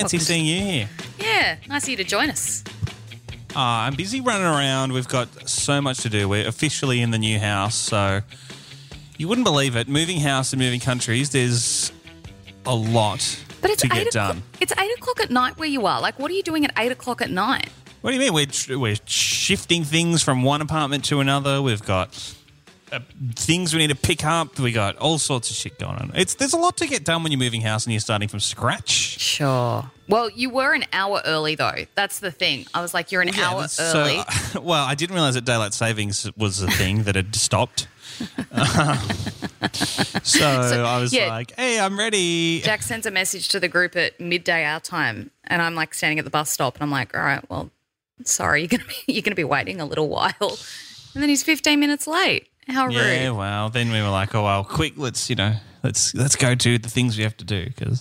Fancy seeing you here. Yeah, nice of you to join us. Uh, I'm busy running around. We've got so much to do. We're officially in the new house, so you wouldn't believe it. Moving house and moving countries, there's a lot But it's to get o'clock. done. It's eight o'clock at night where you are. Like, what are you doing at eight o'clock at night? What do you mean? We're, tr- we're shifting things from one apartment to another. We've got uh, things we need to pick up. We got all sorts of shit going on. It's there's a lot to get done when you're moving house and you're starting from scratch. Sure. Well, you were an hour early though. That's the thing. I was like, you're an hour that's- early. So, well, I didn't realize that daylight savings was a thing that had stopped. so, I was yeah. like, "Hey, I'm ready." Jax sends a message to the group at midday our time, and I'm like standing at the bus stop, and I'm like, all right, well, sorry, you're gonna be you're gonna be waiting a little while, and then he's 15 minutes late. How rude. Yeah, well, then we were like, "Oh well, quick, let's you know, let's let's go do the things we have to do because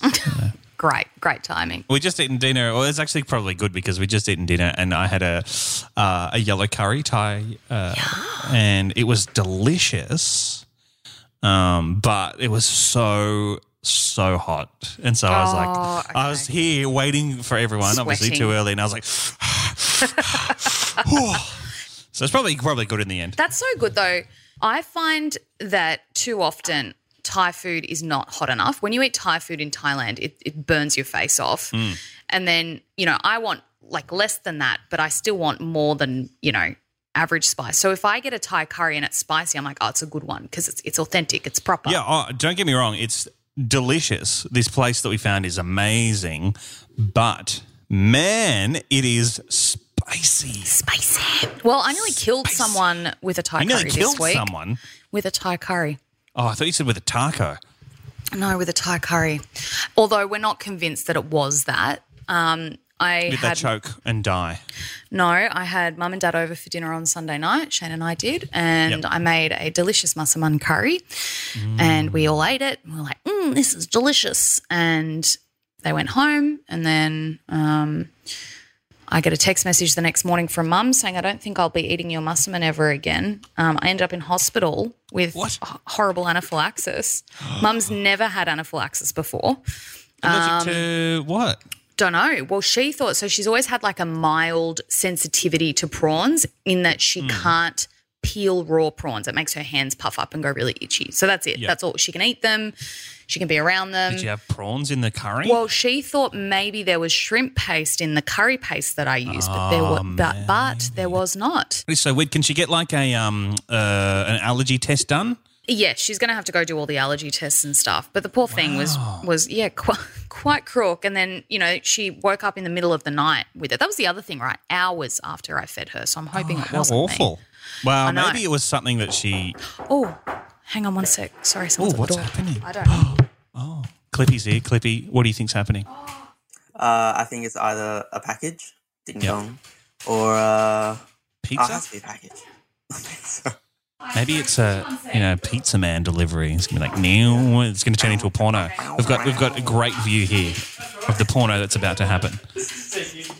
Great, great timing. we just eaten dinner. Well, it's actually probably good because we just eaten dinner, and I had a uh, a yellow curry Thai, uh, and it was delicious. Um, but it was so so hot, and so I was like, Oh, I was here waiting for everyone, obviously too early, and I was like, so it's probably probably good in the end. That's so good though. I find that too often Thai food is not hot enough. When you eat Thai food in Thailand, it, it burns your face off. Hmm. And then, you know, I want like less than that, but I still want more than, you know, average spice. So if I get a Thai curry and it's spicy, I'm like, oh, it's a good one because it's, it's authentic, it's proper. Yeah, oh, don't get me wrong. It's delicious. This place that we found is amazing, but man, it is spicy. Spicy. Spicy. Well, I nearly killed someone with a Thai I nearly curry killed this week. someone. With a Thai curry. Oh, I thought you said with a taco. No, with a Thai curry. Although we're not convinced that it was that. Um, I Did had they choke and die? no. I had mum and dad over for dinner on Sunday night. Shane and I did, and Yep. I made a delicious masaman curry, and we all ate it. We were like, mm, "This is delicious." And they went home, and then um, I get a text message the next morning from mum saying, "I don't think I'll be eating your masaman ever again." Um, I ended up in hospital with What? horrible anaphylaxis. Mum's never had anaphylaxis before. Allergic Um, to what? Don't know. Well, she thought so. She's always had like a mild sensitivity to prawns in that she Hmm. can't peel raw prawns. It makes her hands puff up and go really itchy. So that's it. Yeah. That's all. She can eat them. She can be around them. Did you have prawns in the curry? Well, she thought maybe there was shrimp paste in the curry paste that I used, but there was, but, but there was not. so, can she get like a um uh, an allergy test done? Yeah, she's going to have to go do all the allergy tests and stuff. But the poor thing was was yeah, quite, quite crook. And then you know she woke up in the middle of the night with it. That was the other thing, right? Hours after I fed her. So I'm hoping it wasn't awful. me. Well, know. maybe it was something that she. Oh, hang on one sec. Sorry, someone's Oh, at the what's door. happening? I don't know. Oh, Clippy's here. Clippy, what do you think's happening? Uh, I think it's either a package, ding Yep. dong, or uh, oh, it Pizza? has to be a package. I. Maybe it's a you know pizza man delivery. It's gonna be like now. It's gonna turn into a porno. We've got we've got a great view here of the porno that's about to happen.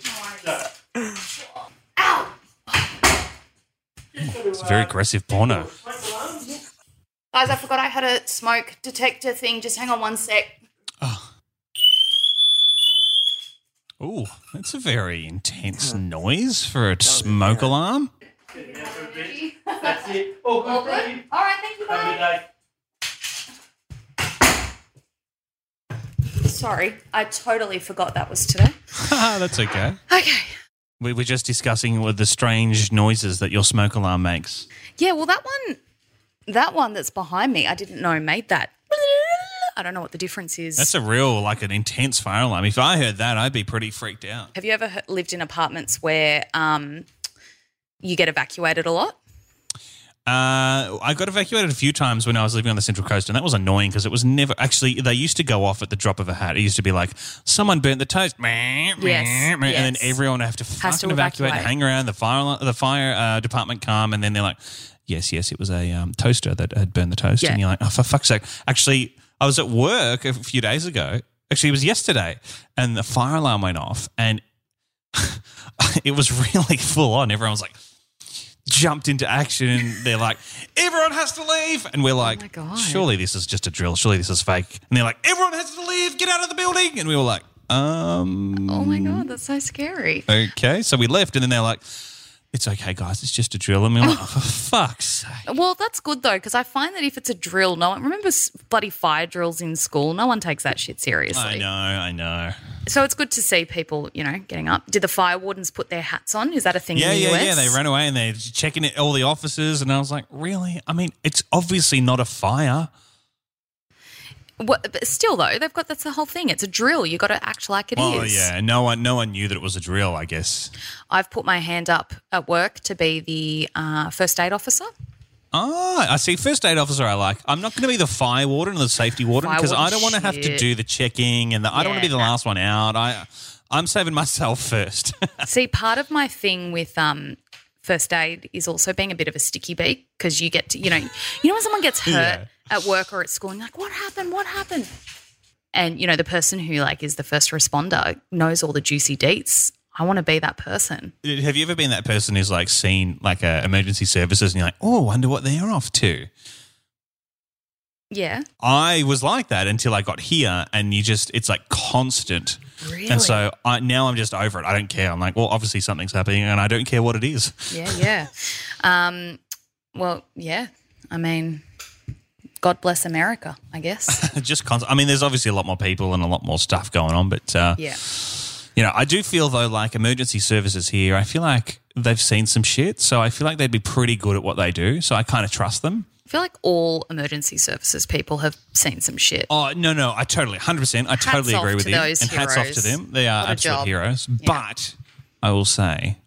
It's a very aggressive porno. Guys, I forgot I had a smoke detector thing. Just hang on one sec. Oh, that's a very intense noise for a smoke alarm. That's it. All good? All right, thank you, bye. Sorry, I totally forgot that was today. that's okay. Okay. We were just discussing with the strange noises that your smoke alarm makes. Yeah, well, that one, that one that's behind me, I didn't know made that. I don't know what the difference is. That's a real like an intense fire alarm. If I heard that, I'd be pretty freaked out. Have you ever lived in apartments where um, you get evacuated a lot? Uh, I got evacuated a few times when I was living on the Central Coast, and that was annoying because it was never actually. They used to go off at the drop of a hat. It used to be like someone burnt the toast, Yes, and then everyone would have to Has fucking to evacuate, evacuate. hang around. The fire, the fire uh, department come, and then they're like, "Yes, yes, it was a um, toaster that had burned the toast," Yeah. and you're like, "Oh, for fuck's sake!" Actually, I was at work a few days ago. Actually, it was yesterday, and the fire alarm went off, and it was really full on. Everyone was like jumped into action. And they're like, everyone has to leave. And we're like, Oh my God. surely this is just a drill. Surely this is fake. And they're like, everyone has to leave. Get out of the building. And we were like, um, Oh my god, that's so scary. okay. So we left. And then they're like, it's okay, guys. It's just a drill. I mean, like, oh, for fuck's sake. Well, that's good though, because I find that if it's a drill, no one remembers bloody fire drills in school. No one takes that shit seriously. I know, I know. So it's good to see people, you know, getting up. Did the fire wardens put their hats on? Is that a thing Yeah, in the yeah, US? yeah. They ran away and they're checking it, all the offices. And I was like, really? I mean, it's obviously not a fire. What, but still, though, they've got that's the whole thing. It's a drill. You got to act like it is. Well, yeah. No one, no one knew that it was a drill, I guess. I've put my hand up at work to be the uh, first aid officer. Oh, I see. First aid officer, I like. I'm not going to be the fire warden or the safety warden Fire because I warden, don't want to have to shit. do the checking, and the, I don't want to Yeah, be the nah. last one out. I, I'm saving myself first. See, part of my thing with um, first aid is also being a bit of a sticky beak because you get to, you know, you know when someone gets hurt Yeah. At work or at school, and you're like, what happened? What happened? And you know, the person who like is the first responder knows all the juicy deets. I want to be that person. have you ever been that person who's like seen like uh, emergency services, and you're like, oh, wonder what they're off to? Yeah, I was like that until I got here, and you just it's like constant. really. And so I, now I'm just over it. I don't care. I'm like, well, obviously something's happening, and I don't care what it is. yeah, yeah. Um, well, yeah. I mean, God bless America. I guess. just constant. I mean, there's obviously a lot more people and a lot more stuff going on, but uh, Yeah. You know, I do feel though, like emergency services here, I feel like they've seen some shit. So I feel like they'd be pretty good at what they do. So I kind of trust them. I feel like all emergency services people have seen some shit. Oh, no, no, I totally, 100%. I totally off agree with to you. and hats off to them. They are absolute job. heroes. Yeah. But I will say,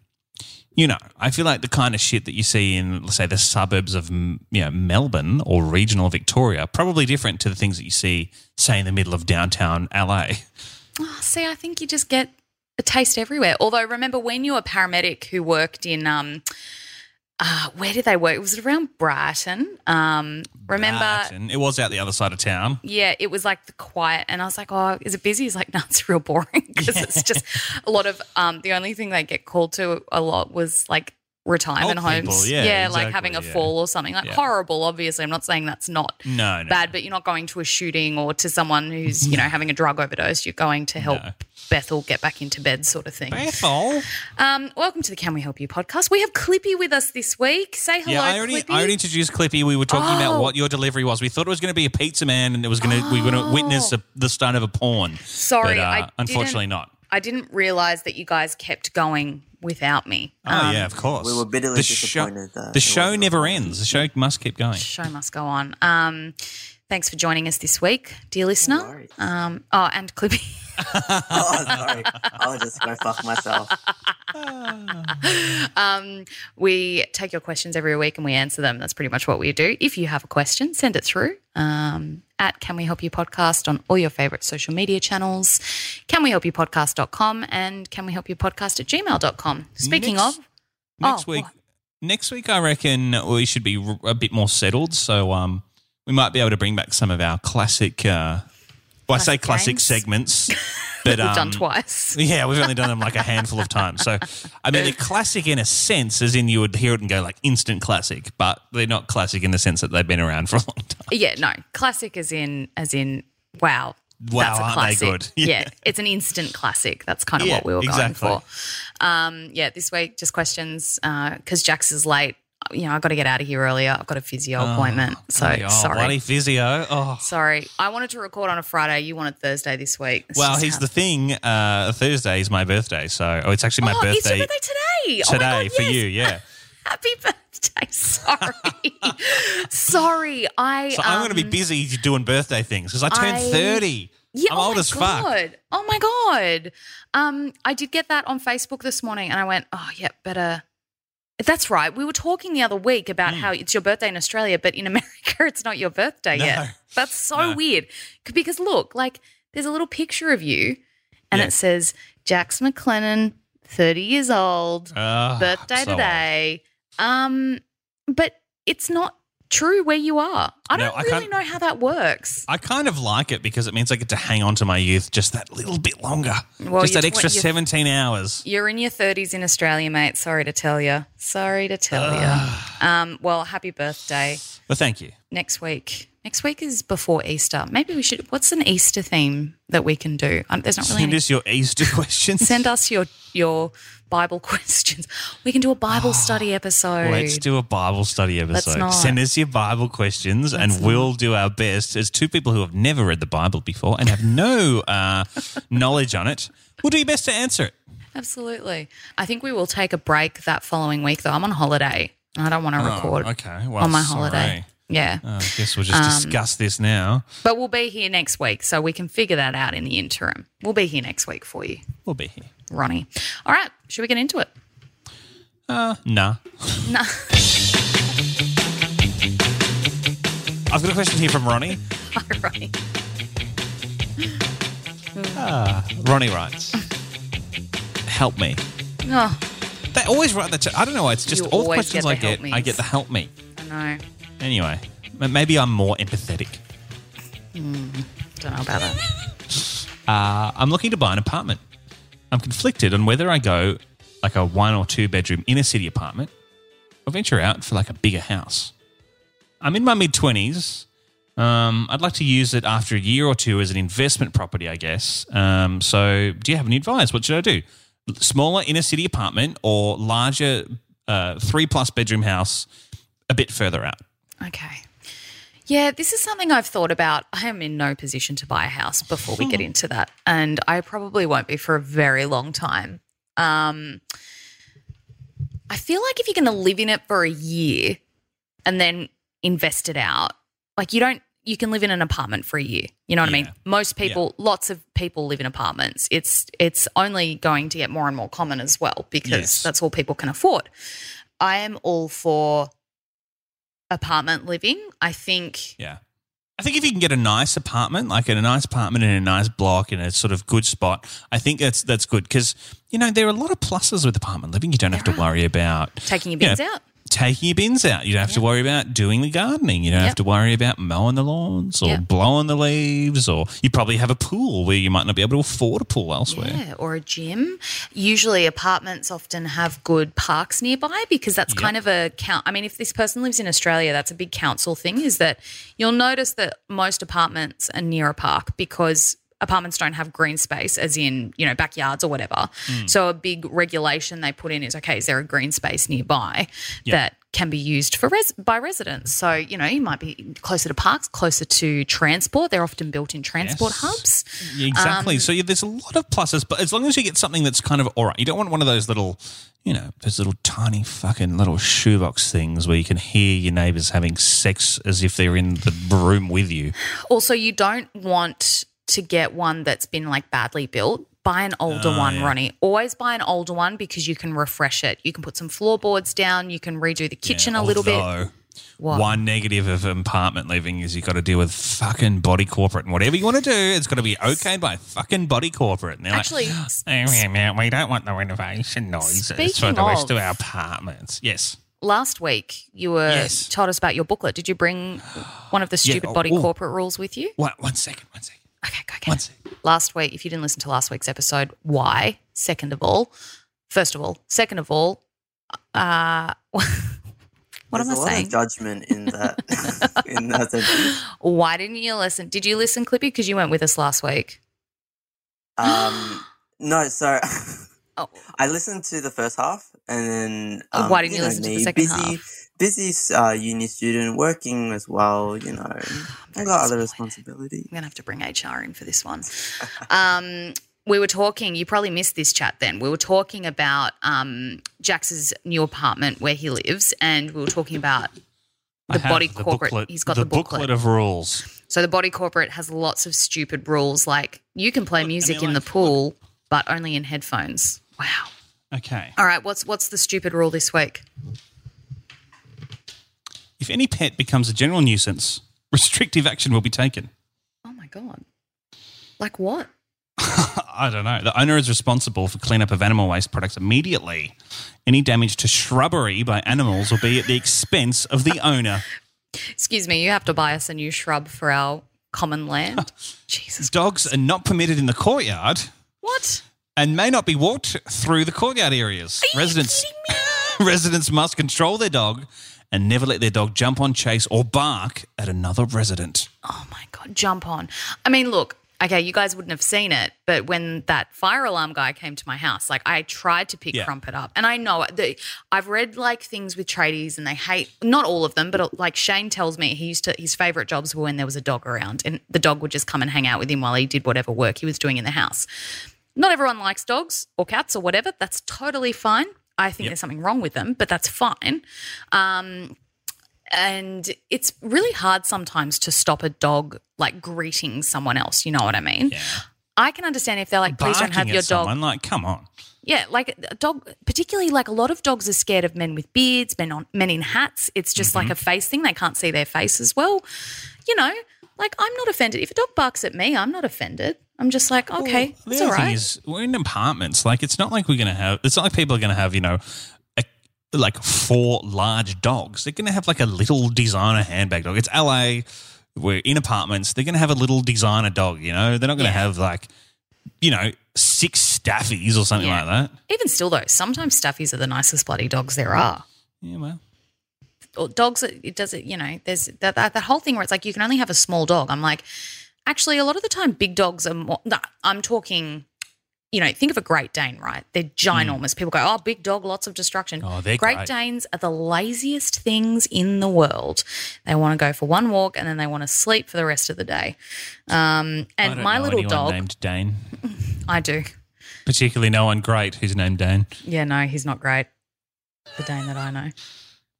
you know, I feel like the kind of shit that you see in, let's say, the suburbs of you know, Melbourne or regional Victoria, probably different to the things that you see, say, in the middle of downtown LA. Oh, see, I think you just get a taste everywhere. Although, remember when you were a paramedic who worked in, um, uh, where did they work? Was it around Brighton? Um, remember? And it was out the other side of town. Yeah, it was like the quiet, and I was like, "Oh, is it busy?" He's like, "No, it's real boring because it's just a lot of." Um, the only thing they get called to a lot was like retirement Old people, homes. yeah, like having a yeah. fall or something. Like Yeah. horrible. Obviously, I'm not saying that's not No, no. bad, but you're not going to a shooting or to someone who's you know having a drug overdose. You're going to help No. Bethel get back into bed, sort of thing. Bethel. Um, welcome to the Can We Help You podcast. We have Clippy with us this week. Say hello, Yeah, I already, Clippy. I already introduced Clippy. We were talking Oh. about what your delivery was. We thought it was going to be a pizza man, and it was going to we were going to witness a, the start of a porn. Sorry, but, uh, unfortunately not. I didn't realize that you guys kept going without me. Oh Um, yeah, of course. we were bitterly the show, disappointed that the show never a ends. The show must keep going. The show must go on. Um, thanks for joining us this week, dear listener. worries. Um, oh, and Clippy. oh, sorry. I'll just go fuck myself. um, we take your questions every week and we answer them. That's pretty much what we do. If you have a question, send it through um, at Can We Help You Podcast on all your favorite social media channels, Can We Help You Podcast.com and Can We Help You Podcast at gmail.com. Speaking Next- of, Next Oh, week, what? next week, I reckon we should be a bit more settled. So um, we might be able to bring back some of our classic. Uh, well, I say Classic games? segments, but we've done um, twice. Yeah, we've only done them like a handful of times. So, I mean, they're classic in a sense, as in you would hear it and go like instant classic, but they're not classic in the sense that they've been around for a long time. Yeah, no. Classic as in as in wow. Wow, that's a aren't they classic. good? Yeah. Yeah. it's an instant classic. That's kind of Yeah, what we were exactly. going for. Um, yeah, this week just questions because Jax is late. You know, I got to get out of here earlier. I've got a physio appointment, so Bloody- oh, sorry. bloody physio. Oh. Sorry, I wanted to record on a Friday. You wanted Thursday this week. It's Well, here's the thing. Uh, Thursday is my birthday, so oh, it's actually my oh, it's birthday your birthday today. today oh my God, for yes. you. Yeah. Happy birthday. Sorry, sorry. I. So I'm going to be um, busy doing birthday things because I turned I- 30. Yeah, I'm oh old my as fuck. God. Oh my god. Um, I did get that on Facebook this morning, and I went, oh yeah, better. That's right. We were talking the other week about how it's your birthday in Australia, but in America, it's not your birthday. No. yet. That's so No. weird. Because look, like, there's a little picture of you, and Yeah. it says Jax McLennan, 30 years old, Ah, birthday so old. today. Um, but it's not true where you are. I No, don't I really know how that works. I kind of like it because it means I get to hang on to my youth just that little bit longer. Well, just that extra 17 hours. You're in your 30s in Australia, mate. Sorry to tell you. Sorry to tell you. Um, well, happy birthday. Well, thank you. Next week. Next week is before Easter. Maybe we should. What's an Easter theme that we can do? Um, there's not really Send any. us your Easter questions. Send us your your Bible questions. We can do a Bible study episode. Let's do a Bible study episode. not. Send us your Bible questions, and we'll do our best as two people who have never read the Bible before and have no uh, knowledge on it. We'll do your best to answer it. Absolutely. I think we will take a break that following week, though. I'm on holiday. I don't want to record Oh, okay. Well, on my sorry. holiday. Yeah. Oh, I guess we'll just discuss this now. But we'll be here next week, so we can figure that out in the interim. We'll be here next week for you, We'll be here. Ronnie. All right, should we get into it? Uh, nah. No. I've got a question here from Ronnie. Hi, Ronnie. Ronnie writes, "Help me." Oh, They always write that. I don't know. why. It's just You all the questions I get. me's. I get the help me. I know. Anyway, m- maybe I'm more empathetic. Don't know about that. Uh, I'm looking to buy an apartment. I'm conflicted on whether I go like a one or two bedroom inner city apartment or venture out for like a bigger house. I'm in my mid 20s. Um, I'd like to use it after a year or two as an investment property, I guess. Um, so, do you have any advice? What should I do? Smaller inner city apartment or larger uh, three plus bedroom house a bit further out? Okay. Yeah, this is something I've thought about. I am in no position to buy a house before we get into that, and I probably won't be for a very long time. Um, I feel like if you're going to live in it for a year and then invest it out, like you don't, you can live in an apartment for a year. You know what I mean? Yeah. Most people, lots of people live in apartments. It's it's only going to get more and more common as well because Yes. that's all people can afford. I am all for apartment living. I think Yeah. I think if you can get a nice apartment, like in a nice apartment in a nice block in a sort of good spot, I think that's that's good because you know there are a lot of pluses with apartment living. You don't have to worry about taking your you bins know, out. Taking your bins out. You don't have to worry about doing the gardening. You don't have to worry about mowing the lawns or Yep. blowing the leaves. Or you probably have a pool where you might not be able to afford a pool elsewhere. Yeah, or a gym. Usually, apartments often have good parks nearby because that's kind of a count. I mean, if this person lives in Australia, that's a big council thing. Is that you'll notice that most apartments are near a park because apartments don't have green space, as in you know backyards or whatever. Hmm. So a big regulation they put in is okay, is there a green space nearby that can be used for res- by residents? So you know you might be closer to parks, closer to transport. They're often built in transport Yes. hubs. Yeah, Um, exactly. so yeah, there's a lot of pluses, but as long as you get something that's kind of all right, you don't want one of those little, you know, those little tiny fucking little shoebox things where you can hear your neighbors having sex as if they're in the room with you. Also, you don't want to get one that's been like badly built buy an older Oh, one, yeah. Ronnie. Always buy an older one because you can refresh it. You can put some floorboards down. You can redo the kitchen Yeah, a little bit. What? One negative of apartment living is you've got to deal with fucking body corporate. And whatever you want to do, it's got to be okayed by fucking body corporate. And they're Actually, like, "Oh, yeah, man, we don't want the renovation noises for the rest of- of our apartments. Yes. last week you were Yes. told us about your booklet. Did you bring one of the Yeah, stupid oh, body oh. corporate rules with you? What, one second, one second. Okay, go again. One second. Last week, if you didn't listen to last week's episode, why? Second of all, first of all, second of all, uh, what There's am I a lot saying? of judgment in that in that sentence. Why didn't you listen? Did you listen, Clippy? Because you went with us last week. Um, no, so Oh. I listened to the first half, and then Oh, um, why didn't you know listen to the second busy, half? Busy uh, uni student, working as well. You know, I got other responsibilities. I'm gonna have to bring HR in for this one. Um, we were talking. You probably missed this chat. Then we were talking about um, Jax's new apartment where he lives, and we were talking about I the have body the corporate. booklet- He's got the, booklet. of rules. So the body corporate has lots of stupid rules, like you can play Look, music and they're in the like, pool, but only in headphones. Wow. Okay. All right. What's what's the stupid rule this week? If any pet becomes a general nuisance, restrictive action will be taken. Oh my god. Like what? I don't know. The owner is responsible for cleanup of animal waste products immediately. Any damage to shrubbery by animals will be at the expense of the owner. Excuse me. You have to buy us a new shrub for our common land. Jesus. Dogs are not permitted in the courtyard What? and may not be walked through the courtyard areas. residents residents must control their dog and never let their dog jump on, chase, or bark at another resident. Oh my god. Jump on. I mean, look. Okay, you guys wouldn't have seen it, but when that fire alarm guy came to my house, like I tried to pick Yeah. Crumpet up, and I know the, I've read like things with tradies, and they hate not all of them, but like Shane tells me he used to his favorite jobs were when there was a dog around, and the dog would just come and hang out with him while he did whatever work he was doing in the house. Not everyone likes dogs or cats or whatever. That's totally fine. I think there's something wrong with them, but that's fine. Um, and it's really hard sometimes to stop a dog like greeting someone else. You know what I mean? Yeah. I can understand if they're like, please don't have your dog. someone, like, come on. Yeah, like a dog, particularly like a lot of dogs are scared of men with beards, men on men in hats. It's just Mm-hmm. like a face thing; they can't see their face as well. You know, like I'm not offended if a dog barks at me. I'm not offended. I'm just like, okay, The it's other all thing is, we're in apartments. Like, it's not like we're going to have. It's not like people are going to have, you know, a, like four large dogs. They're going to have like a little designer handbag dog. It's LA. We're in apartments. They're going to have a little designer dog. You know, they're not going to Yeah. have like, you know, six staffies or something Yeah. like that. Even still, though, sometimes staffies are the nicest bloody dogs there are. Yeah, well, or dogs it does it you know there's that, that that whole thing where it's like you can only have a small dog i'm like actually a lot of the time big dogs are more no, i'm talking you know think of a great dane right they're ginormous people go oh big dog lots of destruction. Oh, they're great, great. danes are the laziest things in the world they want to go for one walk and then they want to sleep for the rest of the day um, and don't my little dog named Dane. i do Particularly no one great who's named Dane. Yeah, no, he's not great. The Dane that I know.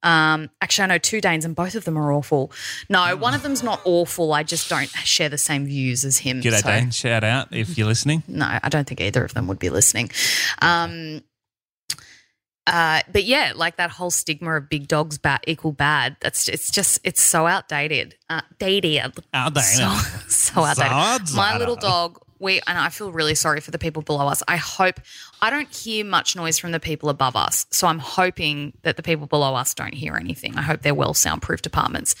Um, actually, I know two Danes, and both of them are awful. No, one of them's not awful. I just don't share the same views as him. G'day, so- Dane. Shout out if you're listening. No, I don't think either of them would be listening. Um, uh, but yeah, like that whole stigma of big dogs bad equal bad. That's it's just it's so outdated. Uh, dated. Outdated. So, so outdated. So My little dog. We and I feel really sorry for the people below us. I hope I don't hear much noise from the people above us, so I'm hoping that the people below us don't hear anything. I hope they're well soundproofed apartments.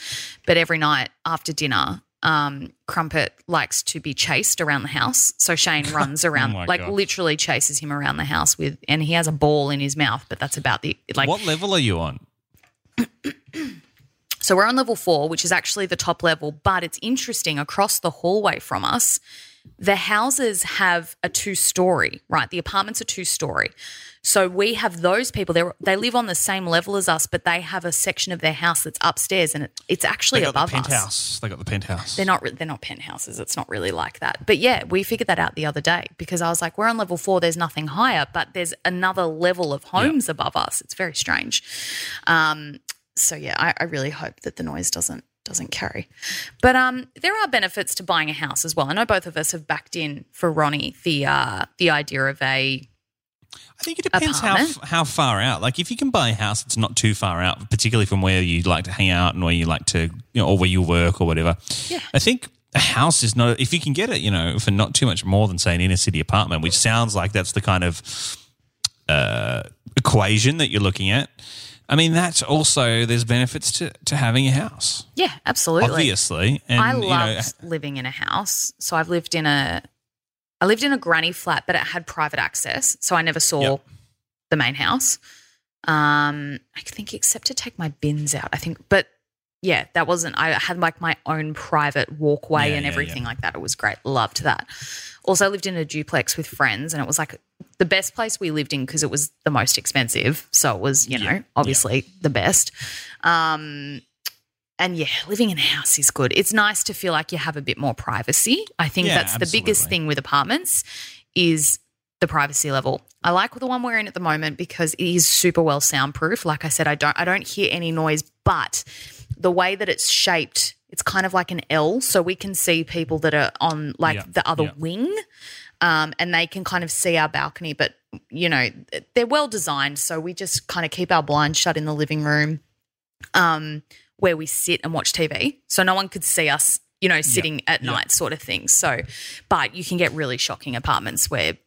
But every night after dinner, um, Crumpet likes to be chased around the house. So Shane runs around, Oh like God. literally chases him around the house with, and he has a ball in his mouth. But that's about the like. what level are you on? So we're on level four, which is actually the top level, but it's interesting across the hallway from us. The houses have a two story, right? The apartments are two story. So we have those people. They they live on the same level as us, but they have a section of their house that's upstairs, and it, it's actually They got above the us. penthouse. They got the penthouse. They're not they're not penthouses. It's not really like that. But yeah, we figured that out the other day because I was like, we're on level four. There's nothing higher, but there's another level of homes above us. It's very strange. Um, so yeah, I, I really hope that the noise doesn't doesn't carry. But um, there are benefits to buying a house as well. I know both of us have backed in for Ronnie the uh, the idea of a I think it depends how how far out. Like if you can buy a house that's not too far out, particularly from where you like to hang out and where you like to, you know, or where you work or whatever. Yeah. I think a house is not if you can get it, you know, for not too much more than say an inner city apartment, which sounds like that's the kind of uh, equation that you're looking at. I mean, that's also there's benefits to to having a house, yeah, absolutely. obviously. And I you know, loved living in a house. So I've lived in a I lived in a granny flat, but it had private access. So I never saw Yep. the main house. Um, I think except to take my bins out. I think but yeah, that wasn't I had like my own private walkway Yeah, and yeah, everything yeah. like that. It was great. Loved that. Also lived in a duplex with friends and it was like the best place we lived in because it was the most expensive. So it was, you know, obviously the best. Um and yeah, living in a house is good. It's nice to feel like you have a bit more privacy. I think that's the biggest thing with apartments is the privacy level. I like the one we're in at the moment because it is super well soundproof. Like I said, I don't I don't hear any noise, but the way that it's shaped, it's kind of like an L, so we can see people that are on like Yeah, the other yeah. wing. Um, and they can kind of see our balcony, but you know, they're well designed. So we just kind of keep our blinds shut in the living room um, where we sit and watch TV. So no one could see us, you know, sitting at yeah. night sort of thing. So, but you can get really shocking apartments where,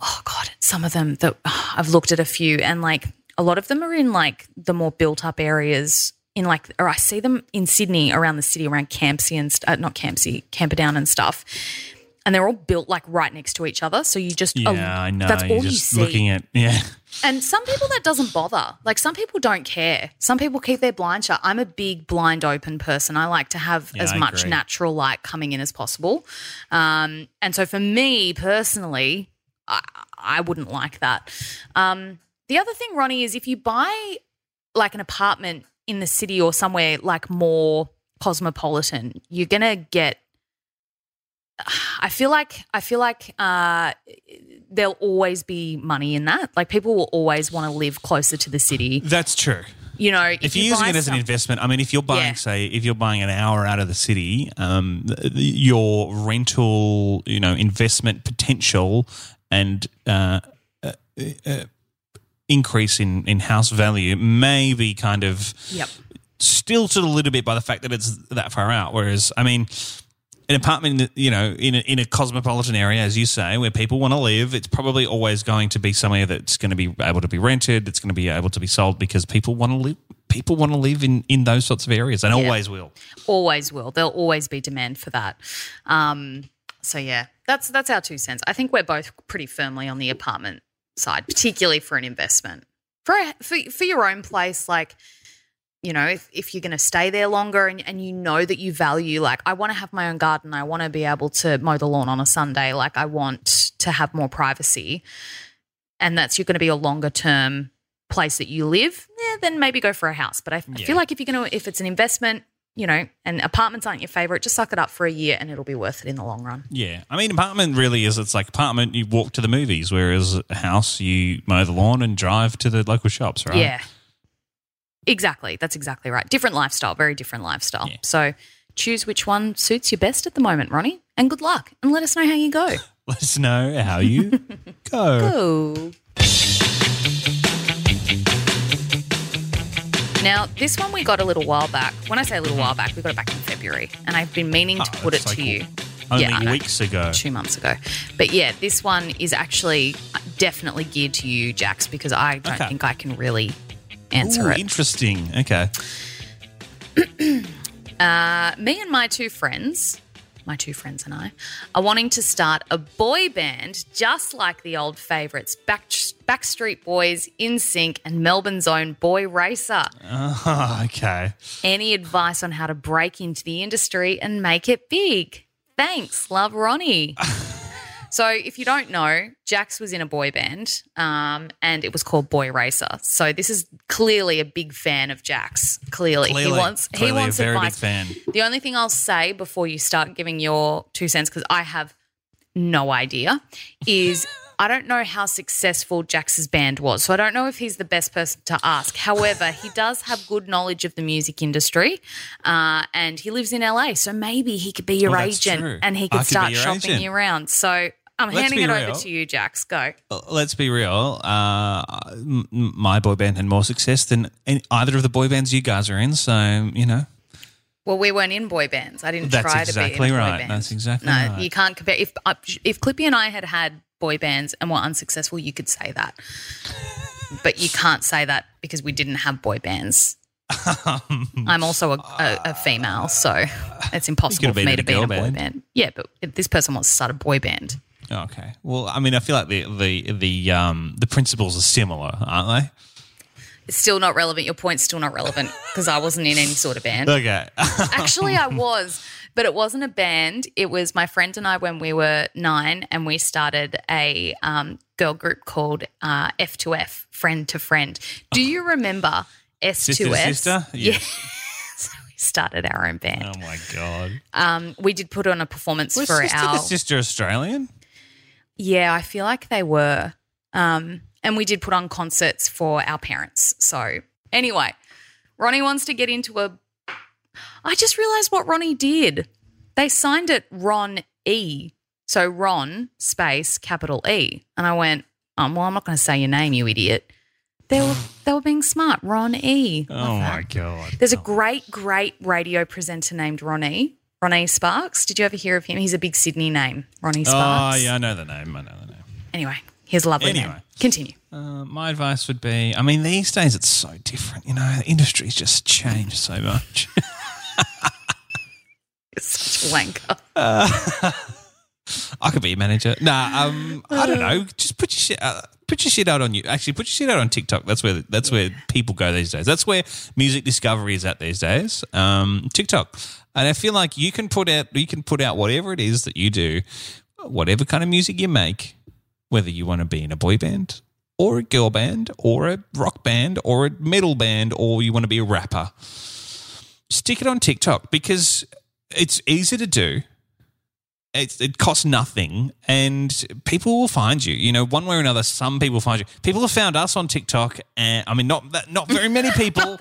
oh God, some of them that I've looked at a few and like a lot of them are in like the more built up areas in like, or I see them in Sydney around the city around Campsie and, uh, not Campsie, Camperdown and stuff. And they're all built like right next to each other. So you just, yeah, oh, I know. That's you're all you just see. looking at yeah. And some people that doesn't bother. Like some people don't care. Some people keep their blind shut. I'm a big blind open person. I like to have Yeah, as I much agree. natural light coming in as possible. Um, and so for me personally, I, I wouldn't like that. Um, the other thing, Ronnie, is if you buy like an apartment in the city or somewhere like more cosmopolitan, you're gonna get I feel like I feel like uh, there'll always be money in that. Like people will always want to live closer to the city. That's true. You know, if, if you you're using it as an investment, I mean, if you're buying, Yeah. say, if you're buying an hour out of the city, um, your rental, you know, investment potential and uh, uh, uh, increase in, in house value may be kind of Yep. stilted a little bit by the fact that it's that far out. Whereas, I mean, an apartment, you know, in a, in a cosmopolitan area, as you say, where people want to live, it's probably always going to be somewhere that's going to be able to be rented. It's going to be able to be sold because people want to live. People want to live in, in those sorts of areas, and Yeah. always will. always will. There'll always be demand for that. Um, so yeah, that's that's our two cents. I think we're both pretty firmly on the apartment side, particularly for an investment. For for for your own place, like you know, if, if you're going to stay there longer and, and you know that you value, like, I want to have my own garden, I want to be able to mow the lawn on a Sunday, like, I want to have more privacy, and that's you're going to be a longer term place that you live, yeah, then maybe go for a house. But I, I feel like if you're going to, if it's an investment, you know, and apartments aren't your favorite, just suck it up for a year and it'll be worth it in the long run. Yeah, I mean, apartment really is. It's like apartment. You walk to the movies, whereas a house, you mow the lawn and drive to the local shops, right? Yeah. Exactly. That's exactly right. Different lifestyle, very different lifestyle. Yeah. So choose which one suits you best at the moment, Ronnie. And good luck. And let us know how you go. Let us know how you go. Oh. Now, this one we got a little while back. When I say a little while back, we got it back in February. And I've been meaning to Oh, put it to you. Only Yeah, weeks ago. two months ago. But yeah, this one is actually definitely geared to you, Jax, because I don't Okay. think I can really answer Ooh, it. interesting. Okay. Uh, me and my two friends, my two friends and I, are wanting to start a boy band just like the old favourites Back, Backstreet Boys, NSYNC, and Melbourne's own Boy Racer. Oh, okay. Any advice on how to break into the industry and make it big? Thanks, love Ronnie. so, if you don't know, Jax was in a boy band um, and it was called Boy Racer. So, this is clearly a big fan of Jax. Clearly, Clearly, he wants he clearly wants a very advice. big fan. The only thing I'll say before you start giving your two cents, because I have no idea, is I don't know how successful Jax's band was, so I don't know if he's the best person to ask. However, he does have good knowledge of the music industry, uh, and he lives in LA, so maybe he could be your Well, that's agent true. and he I could could be start your shopping agent. you around. So I'm Let's handing it real. over to you, Jax. Go. Let's be real. Uh, m- my boy band had more success than any, either of the boy bands you guys are in. So you know, Well, we weren't in boy bands. I didn't That's try to be in a boy right. band. That's exactly no, right. you can't compare. If uh, if Clippy and I had had boy bands and were unsuccessful, you could say that. but you can't say that because we didn't have boy bands. I'm also a, a, a female, so it's impossible for me to be in a boy band. band. Yeah, but this person wants to start a boy band. Okay. Well, I mean, I feel like the the the um the principles are similar, aren't they? It's still not relevant. Your point's still not relevant because I wasn't in any sort of band. Okay. Actually, I was, but it wasn't a band. It was my friend and I when we were nine, and we started a um, girl group called uh, F2F, Friend to Friend. Do you remember S2S? Sister sister? Yeah. Yes. so we started our own band. oh my god. Um, we did put on a performance Was for sister our. sister Australian? Yeah, I feel like they were. Um, and we did put on concerts for our parents. So, anyway, Ronnie wants to get into a. I just realized what Ronnie did. They signed it Ron E. So, Ron space capital E. And I went, um, well, I'm not going to say your name, you idiot. They were, they were being smart. Ron E. Love Oh that. my god. There's a great, great radio presenter named Ronnie. Ronnie Sparks. Did you ever hear of him? He's a big Sydney name, Ronnie Sparks. Oh yeah, I know the name. I know the name. Anyway, here's a lovely name. Anyway. Continue. Uh, my advice would be, I mean, these days it's so different. You know, the industry's just changed so much. It's such a wanker. I could be a manager. Nah, um, I don't know. Just put your shit, uh, put your shit out on you. Actually, put your shit out on TikTok. That's where that's where people go these days. That's where music discovery is at these days. Um, TikTok, and I feel like you can put out you can put out whatever it is that you do, whatever kind of music you make, whether you want to be in a boy band or a girl band or a rock band or a metal band or you want to be a rapper. Stick it on TikTok because it's easy to do it, it costs nothing and people will find you you know one way or another some people find you. People have found us on tiktok and i mean not that not very many people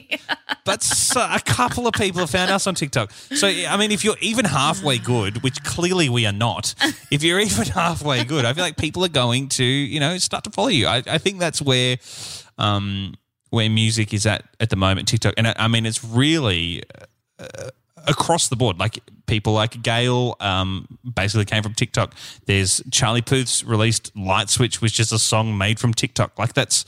but a couple of people have found us on tiktok. So i mean if you're even halfway good which clearly we are not if you're even halfway good i feel like people are going to you know start to follow you. I, I think that's where um where music is at at the moment tiktok. And i, I mean it's really across the board. Like people like Gayle um, basically came from TikTok. There's Charlie Puth's released Light Switch, which is a song made from TikTok. Like that's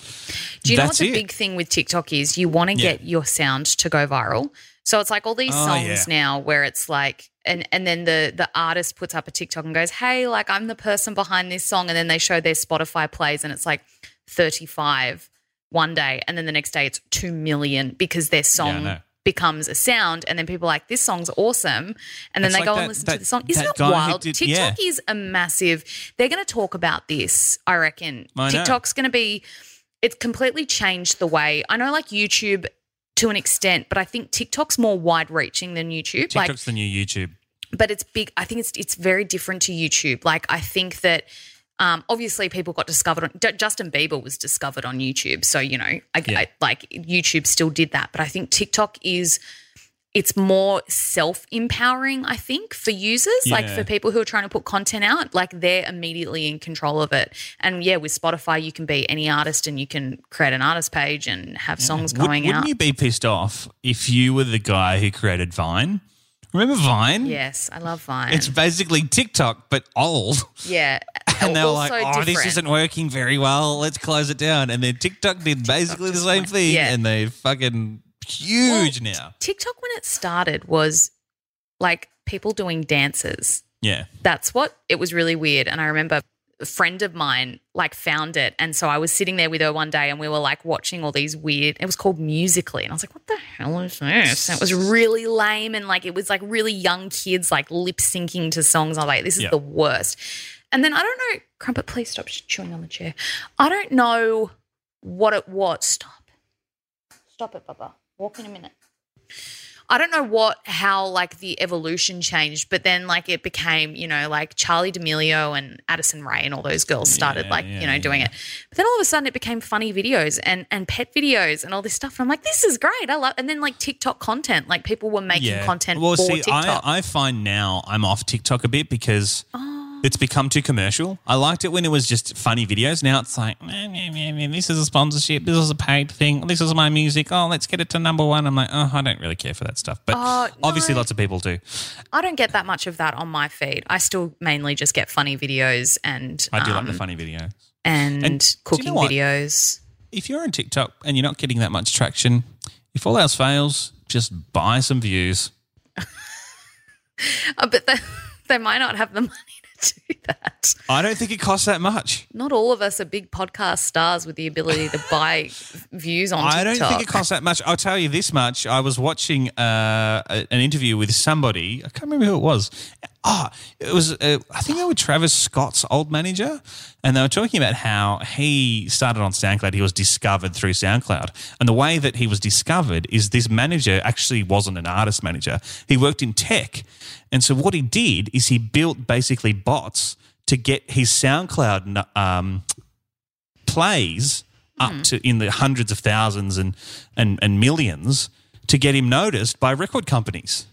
Do you know what the it. big thing with TikTok is? You want to Yeah. get your sound to go viral. So it's like all these Oh, songs yeah. now where it's like and and then the the artist puts up a TikTok and goes, "Hey, like I'm the person behind this song." And then they show their Spotify plays and it's like 35 one day and then the next day it's 2 million because their song know. Becomes a sound and then people are like this song's awesome and then It's they like go that- and listen that- to the song isn't that it wild did- tiktok yeah. is a massive they're going to talk about this i reckon I tiktok's going to be it's completely changed the way i know like youtube to an extent but i think tiktok's more wide reaching than youtube TikTok's like the new YouTube. but it's big. I think it's it's very different to YouTube. Like I think that um, obviously people got discovered on D- Justin Bieber was discovered on YouTube, so you know, I, Yeah. I, like YouTube still did that. But I think TikTok is it's more self empowering. I think for users, like for people who are trying to put content out, like they're immediately in control of it. And yeah, with Spotify, you can be any artist and you can create an artist page and have songs Would, going wouldn't out. you be pissed off if you were the guy who created Vine? Remember Vine? yes, I love Vine. It's basically TikTok, but old. yeah, And they were like, oh, this isn't working very well. Let's close it down. And then TikTok did basically the same went- thing. yeah. And they fucking huge now. TikTok when it started was like people doing dances. Yeah. That's what it was really weird. And I remember friend of mine like found it. And so I was sitting there with her one day and we were like watching all these weird it was called Musical.ly. And I was like, what the hell is this? And it was really lame and like it was like really young kids like lip syncing to songs. I was like, this is Yeah. the worst. And then I don't know, Crumpet, please stop chewing on the chair. I don't know what it was. Stop. Stop it, Bubba. Walk in a minute. I don't know what how like the evolution changed, but then like it became you know like Charli D'Amelio and Addison Rae and all those girls started Yeah, like yeah, you know doing it. But then all of a sudden it became funny videos and and pet videos and all this stuff. And I'm like, this is great. I love. And then like TikTok content, like people were making content Well, for see, TikTok. I, I find now I'm off TikTok a bit because Oh. It's become too commercial. I liked it when it was just funny videos. Now it's like, meh, meh, meh, meh, this is a sponsorship. This is a paid thing. This is my music. Oh, let's get it to number one. I'm like, oh, I don't really care for that stuff. But Oh, obviously, no. lots of people do. I don't get that much of that on my feed. I still mainly just get funny videos and I do like um, the funny video. and, And do you know cooking what? videos. If you're on TikTok and you're not getting that much traction, if all else fails, just buy some views. Uh, but they, they might not have the money do that. I don't think it costs that much. Not all of us are big podcast stars with the ability to buy views on TikTok. I TikTok. don't think it costs that much. I'll tell you this much. I was watching uh, a- an interview with somebody. I can't remember who it was. Oh, it was, uh, I think it was Travis Scott's old manager. And they were talking about how he started on SoundCloud. He was discovered through SoundCloud. And the way that he was discovered is this manager actually wasn't an artist manager, he worked in tech. And so what he did is he built basically bots to get his SoundCloud um, plays up Hmm. to in the hundreds of thousands and, and, and millions to get him noticed by record companies.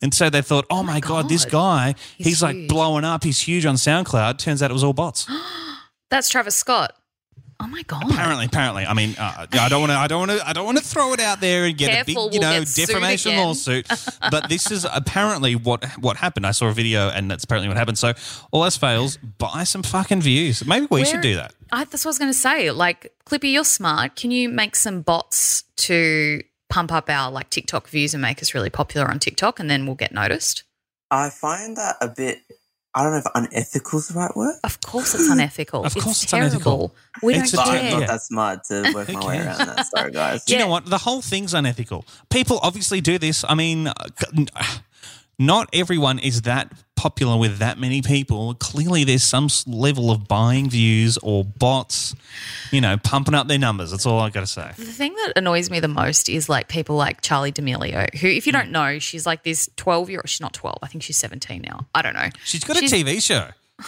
And so they thought, oh, my God, this guy, he's, He's like blowing up. He's huge on SoundCloud. Turns out it was all bots. That's Travis Scott. Oh my god! apparently, apparently. I mean, uh, I don't want to. I don't want to. I don't want to throw it out there and get Careful, a big, you we'll know, defamation lawsuit. But this is apparently what what happened. I saw a video, and that's apparently what happened. So all else fails, buy some fucking views. Maybe we should do that. I, that's what I was going to say. Like, Clippy, you're smart. Can you make some bots to pump up our like TikTok views and make us really popular on TikTok, and then we'll get noticed? I find that a bit. I don't know if unethical is the right word. Of course, it's unethical. Of course it's terrible. unethical. We It's don't a- But care. I'm not that smart to work my way around that. Sorry, guys. Do you Yeah. know what? The whole thing's unethical. People obviously do this. I mean, uh, c- not everyone is that popular with that many people. Clearly, there's some level of buying views or bots, you know, pumping up their numbers. That's all I got to say. The thing that annoys me the most is like people like Charli D'Amelio, who, if you Hmm. don't know, she's like this 12 year old, she's not 12, I think she's 17 now. I don't know. She's got a TV show.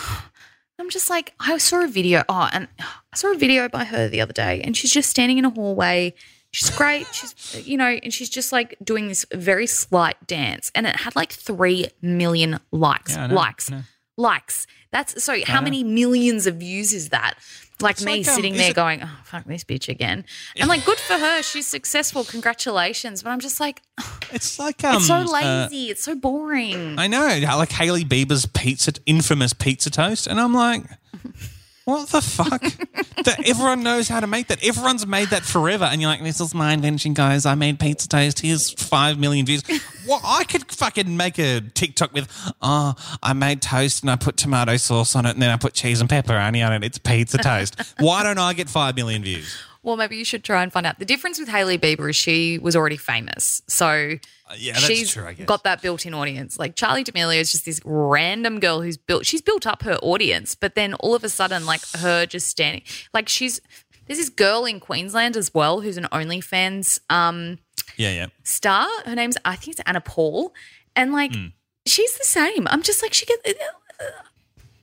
I'm just like, I saw a video. Oh, and I saw a video by her the other day, and she's just standing in a hallway. She's great. She's, you know, and she's just like doing this very slight dance, and it had like three million likes. Yeah, know, likes, likes. That's so. How many millions of views is that? Like It's me like, um, sitting there it- going, "Oh fuck this bitch again," and like, good for her. She's successful. Congratulations. But I'm just like, It's like um, it's so uh, lazy. it's so boring. I know, like Hailey Bieber's pizza, infamous pizza toast, and I'm like, what the fuck? that everyone knows how to make that. Everyone's made that forever, and you're like, this is my invention, guys. I made pizza toast. Here's five million views. Well, I could fucking make a TikTok with, oh, I made toast and I put tomato sauce on it, and then I put cheese and pepperoni on it. It's pizza toast. Why don't I get five million views? Well, maybe you should try and find out. The difference with Hailey Bieber is she was already famous. So Uh, yeah, that's she's true, I guess. got that built in audience. Like Charli D'Amelio is just this random girl who's built, she's built up her audience, but then all of a sudden, like her just standing, like she's, there's this girl in Queensland as well who's an OnlyFans um, Yeah, yeah. star. Her name's, I think it's Anna Paul. And like, Hmm. she's the same. I'm just like, she gets.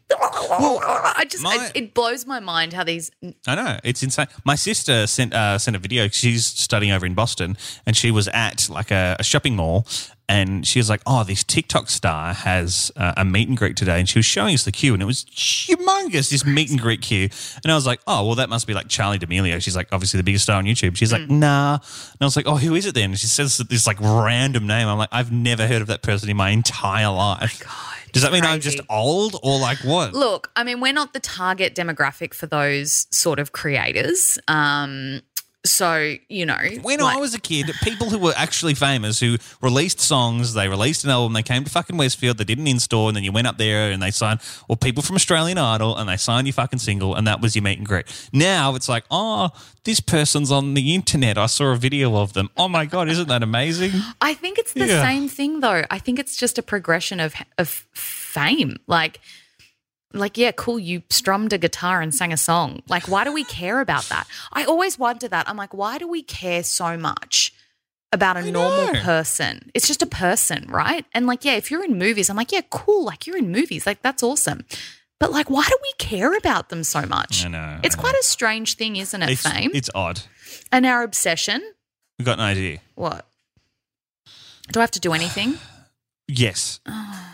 I just, my- it, it blows my mind how these I know it's insane. My sister sent uh, sent a video. She's studying over in Boston, and she was at like a, a shopping mall, and she was like, "Oh, this TikTok star has uh, a meet and greet today," and she was showing us the queue, and it was humongous. This meet and greet queue, and I was like, "Oh, well, that must be like Charli D'Amelio." She's like, obviously the biggest star on YouTube. She's like, "Nah," and I was like, "Oh, who is it then?" And she says this like random name. I'm like, "I've never heard of that person in my entire life." Does that mean I'm just old or like what? Look, I mean, we're not the target demographic for those sort of creators. Um, so you know, When like- I was a kid, people who were actually famous, who released songs, they released an album, they came to fucking Westfield, they did an in-store, and then you went up there and they signed, or people from Australian Idol, and they signed your fucking single, and that was your meet and greet. Now it's like, oh, this person's on the internet. I saw a video of them. Oh my God, isn't that amazing? I think it's the Yeah. same thing, though. I think it's just a progression of of fame. Like, like yeah, cool. You strummed a guitar and sang a song. Like, why do we care about that? I always wonder that. I'm like, why do we care so much? about a I normal know. person. It's just a person, right? And like, yeah, if you're in movies, I'm like, yeah, cool. Like you're in movies, like that's awesome. But like, why do we care about them so much? I know, It's I quite a strange thing, isn't it? It's, fame it's odd. and our obsession. We've got an idea. What? Do I have to do anything? Yes. Oh.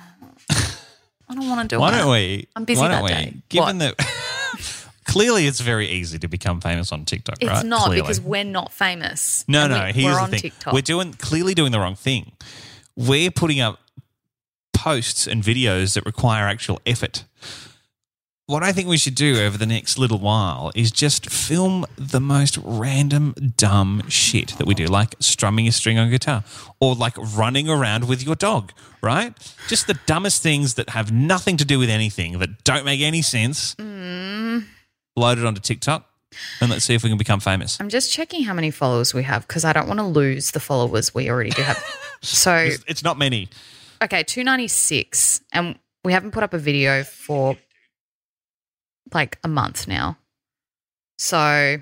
I don't want to do Why it. don't we? I'm busy why don't that we, day. Given What? that clearly it's very easy to become famous on TikTok, It's right? not Clearly. because we're not famous. No, no. we, here's the on thing. TikTok. We're doing clearly doing the wrong thing. We're putting up posts and videos that require actual effort. What I think we should do over the next little while is just film the most random dumb shit that we do, like strumming a string on guitar or like running around with your dog, right? Just the dumbest things that have nothing to do with anything, that don't make any sense. Mm. Load it onto TikTok and let's see if we can become famous. I'm just checking how many followers we have because I don't want to lose the followers we already do have. so, It's, it's not many. okay, 296. And we haven't put up a video for like a month now. So,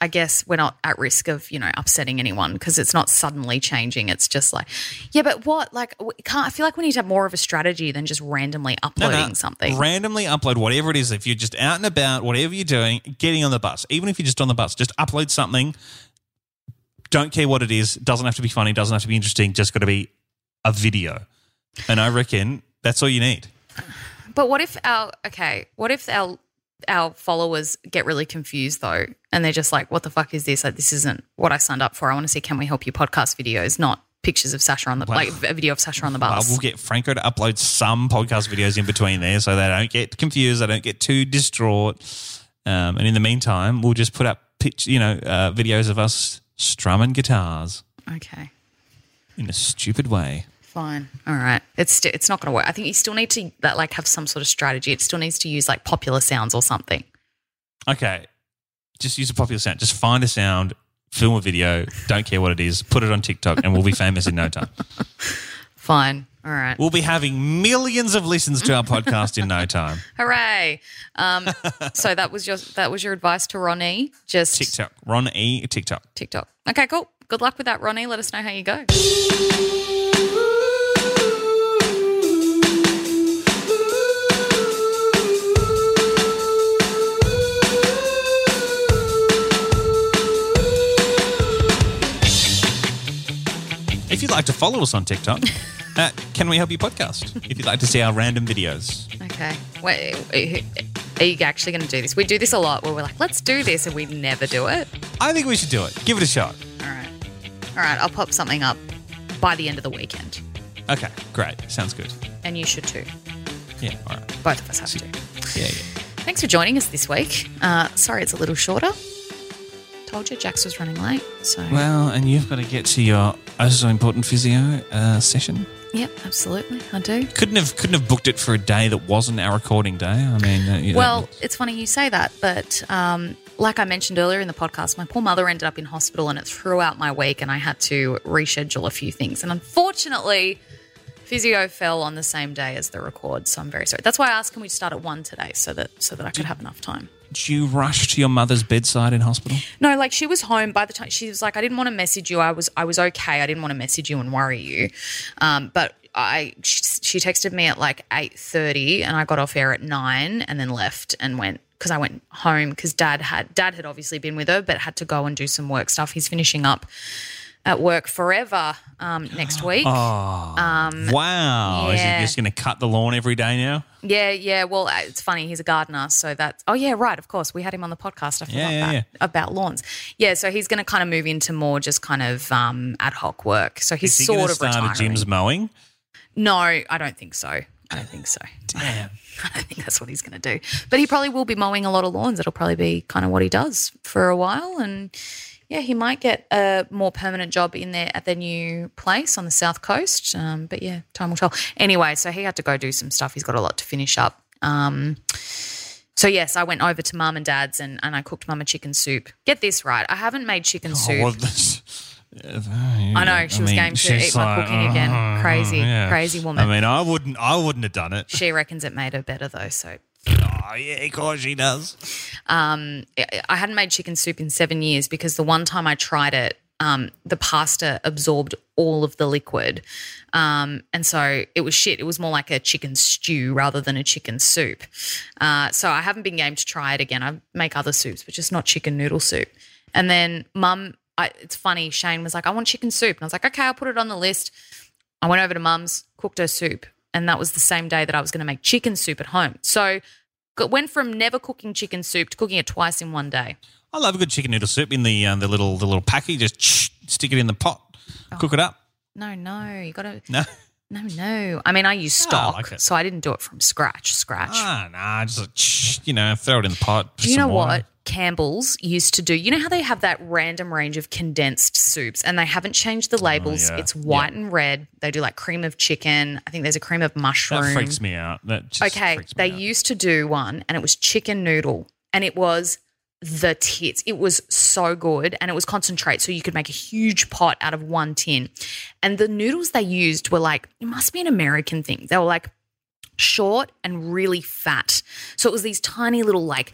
I guess we're not at risk of, you know, upsetting anyone because it's not suddenly changing. It's just like, yeah, but what? Like, we can't, I feel like we need to have more of a strategy than just randomly No, uploading no. something. Randomly upload whatever it is. If you're just out and about, whatever you're doing, getting on the bus, even if you're just on the bus, just upload something. Don't care what it is. Doesn't have to be funny. Doesn't have to be interesting. Just got to be a video. And I reckon that's all you need. But what if our okay? What if our our followers get really confused though, and they're just like, "What the fuck is this? Like, this isn't what I signed up for. I want to see can we help you podcast videos, not pictures of Sasha on the Well- like a video of Sasha on the bus." we'll get Franco to upload some podcast videos in between there so they don't get confused. They don't get too distraught. Um, and in the meantime, we'll just put up pitch, you know, uh, videos of us strumming guitars okay, in a stupid way. Fine, all right. It's st- it's not going to work. I think you still need to that like have some sort of strategy. It still needs to use like popular sounds or something. Okay. Just use a popular sound. Just find a sound, film a video, don't care what it is, put it on TikTok, and we'll be famous in no time. Fine, all right. We'll be having millions of listens to our podcast in no time. Hooray! Um, so that was your that was your advice to Ronnie. Just TikTok. Ron E. TikTok. TikTok. Okay, cool. Good luck with that, Ronnie. Let us know how you go. If you'd like to follow us on TikTok, at Can We Help You Podcast. If you'd like to see our random videos. Okay. Wait, are you actually going to do this? We do this a lot where we're like, let's do this, and we never do it. I think we should do it. Give it a shot. All right. All right. I'll pop something up by the end of the weekend. Okay, great. Sounds good. And you should too. Yeah, all right. Both of us have to. Yeah, yeah. Thanks for joining us this week. Uh, sorry it's a little shorter. Told you Jax was running late. So, Well, and you've got to get to your oh so important physio uh, session. yep, absolutely. I do. Couldn't have couldn't have booked it for a day that wasn't our recording day. I mean, uh, you know, Well, it's funny you say that, but um, like I mentioned earlier in the podcast, my poor mother ended up in hospital and it threw out my week, and I had to reschedule a few things. And unfortunately, physio fell on the same day as the record, so I'm very sorry. That's why I asked, can we start at one today, so that so that I could have enough time. did you rush to your mother's bedside in hospital? No, like she was home by the time she was like, I didn't want to message you. I was I was okay. I didn't want to message you and worry you, um, but. I she, she texted me at like eight thirty, and I got off air at nine, and then left and went because I went home because dad had dad had obviously been with her, but had to go and do some work stuff. He's finishing up at work forever um, next week. wow, is he just going to cut the lawn every day now? Yeah, yeah. Well, uh, it's funny. He's a gardener, so that's. Oh yeah, right. Of course, we had him on the podcast. I forgot Yeah, yeah, that yeah. about lawns. Yeah, so he's going to kind of move into more just kind of um, ad hoc work. So he's Is he sort going to of start retiring. a Jim's mowing? No, I don't think so. I don't think so. Damn. I don't think that's what he's going to do. But he probably will be mowing a lot of lawns. It'll probably be kind of what he does for a while. And yeah, he might get a more permanent job in there at their new place on the south coast. Um, but yeah, time will tell. Anyway, so he had to go do some stuff. He's got a lot to finish up. Um, so yes, I went over to mum and dad's and, and I cooked mum a chicken soup. Get this right, I haven't made chicken soup. Oh, well, this- I know she was game to eat my cooking again. "Oh, Crazy, yeah." crazy woman. I mean, I wouldn't, I wouldn't have done it. she reckons it made her better though. So Oh yeah, of course she does. um, I- hadn't made chicken soup in seven years because the one time I tried it, um, the pasta absorbed all of the liquid. Um, and so it was shit. It was more like a chicken stew rather than a chicken soup. Uh, so I haven't been game to try it again. I make other soups, but just not chicken noodle soup. And then mum, I, it's funny, Shane was like, I want chicken soup. And I was like, okay, I'll put it on the list. I went over to mum's, cooked her soup. And that was the same day that I was going to make chicken soup at home. So got- went from never cooking chicken soup to cooking it twice in one day. I love a good chicken noodle soup in the uh, the little the little packy. Just stick it in the pot, cook it up. No, no, you got to. No, No, no. I mean, I use Ah, I stock, like so I didn't do it from scratch. Scratch. ah, nah, just like, you know, throw it in the pot. do you know water. what Campbell's used to do? You know how they have that random range of condensed soups, and they haven't changed the oh, labels. Oh, yeah. It's white and red. They do like cream of chicken. I think there's a cream of mushroom. That freaks me out. That just okay, they out. used to do one, and it was chicken noodle, and it was the tits. It was so good, and it was concentrate, so you could make a huge pot out of one tin. And the noodles they used were like it must be an American thing. They were like short and really fat. So it was these tiny little like,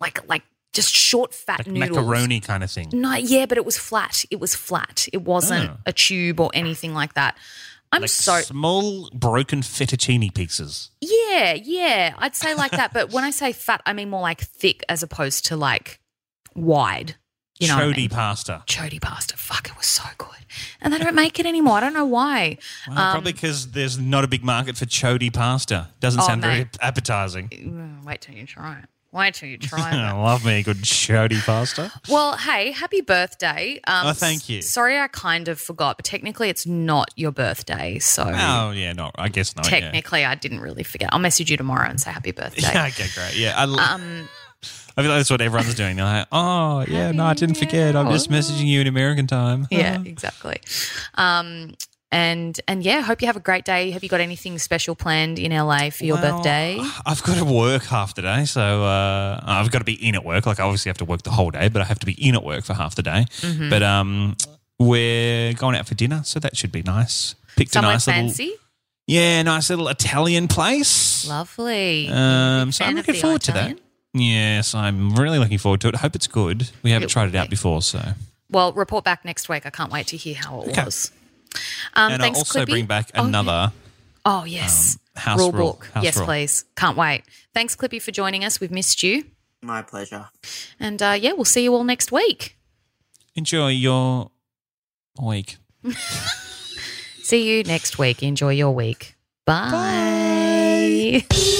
like, like just short fat like noodles. macaroni kind of thing. No, yeah, but it was flat. It was flat. It wasn't Oh. a tube or anything like that. I'm Like so small broken fettuccine pieces. yeah, yeah. I'd say like that. But when I say fat, I mean more like thick as opposed to like wide. You know, what I mean? pasta. chodi pasta. Fuck, it was so good. And they don't make it anymore. I don't know why. Well, probably because there's not a big market for chodi pasta. Doesn't Um, Oh, sound very appetizing. Mm, Wait till you try it. Wait till you try I it. love me a good chodi pasta. Well, hey, happy birthday. Um, Oh, thank you. Sorry, I kind of forgot, but technically it's not your birthday. So Oh yeah, no, I guess not. yeah. technically I didn't really forget. I'll message you tomorrow and say happy birthday. Yeah, okay, great. Yeah, I, l- Um, I feel like that's what everyone's doing. They're like, oh, yeah, no, I didn't forget. I'm just messaging you in American time. Yeah, exactly. Um, and and yeah, hope you have a great day. Have you got anything special planned in LA for your Well, birthday? I've got to work half the day, so uh, I've got to be in at work. Like, I obviously have to work the whole day, but I have to be in at work for half the day. Mm-hmm. But um, we're going out for dinner, so that should be nice. Picked Somewhere a nice fancy, little, yeah, nice little Italian place. lovely. Um, so I'm looking forward to that. Yes, I'm really looking forward to it. Hope it's good. We haven't It tried it out be. before, so Well, report back next week. I can't wait to hear how it Okay. was. Um, and thanks, I'll also Clippy. bring back Oh, another. Oh yes, um, house rule rule. book. House yes, rule. please. Can't wait. Thanks, Clippy, for joining us. We've missed you, My pleasure. and uh, yeah, we'll see you all next week. Enjoy your week. See you next week. Enjoy your week. Bye. Ever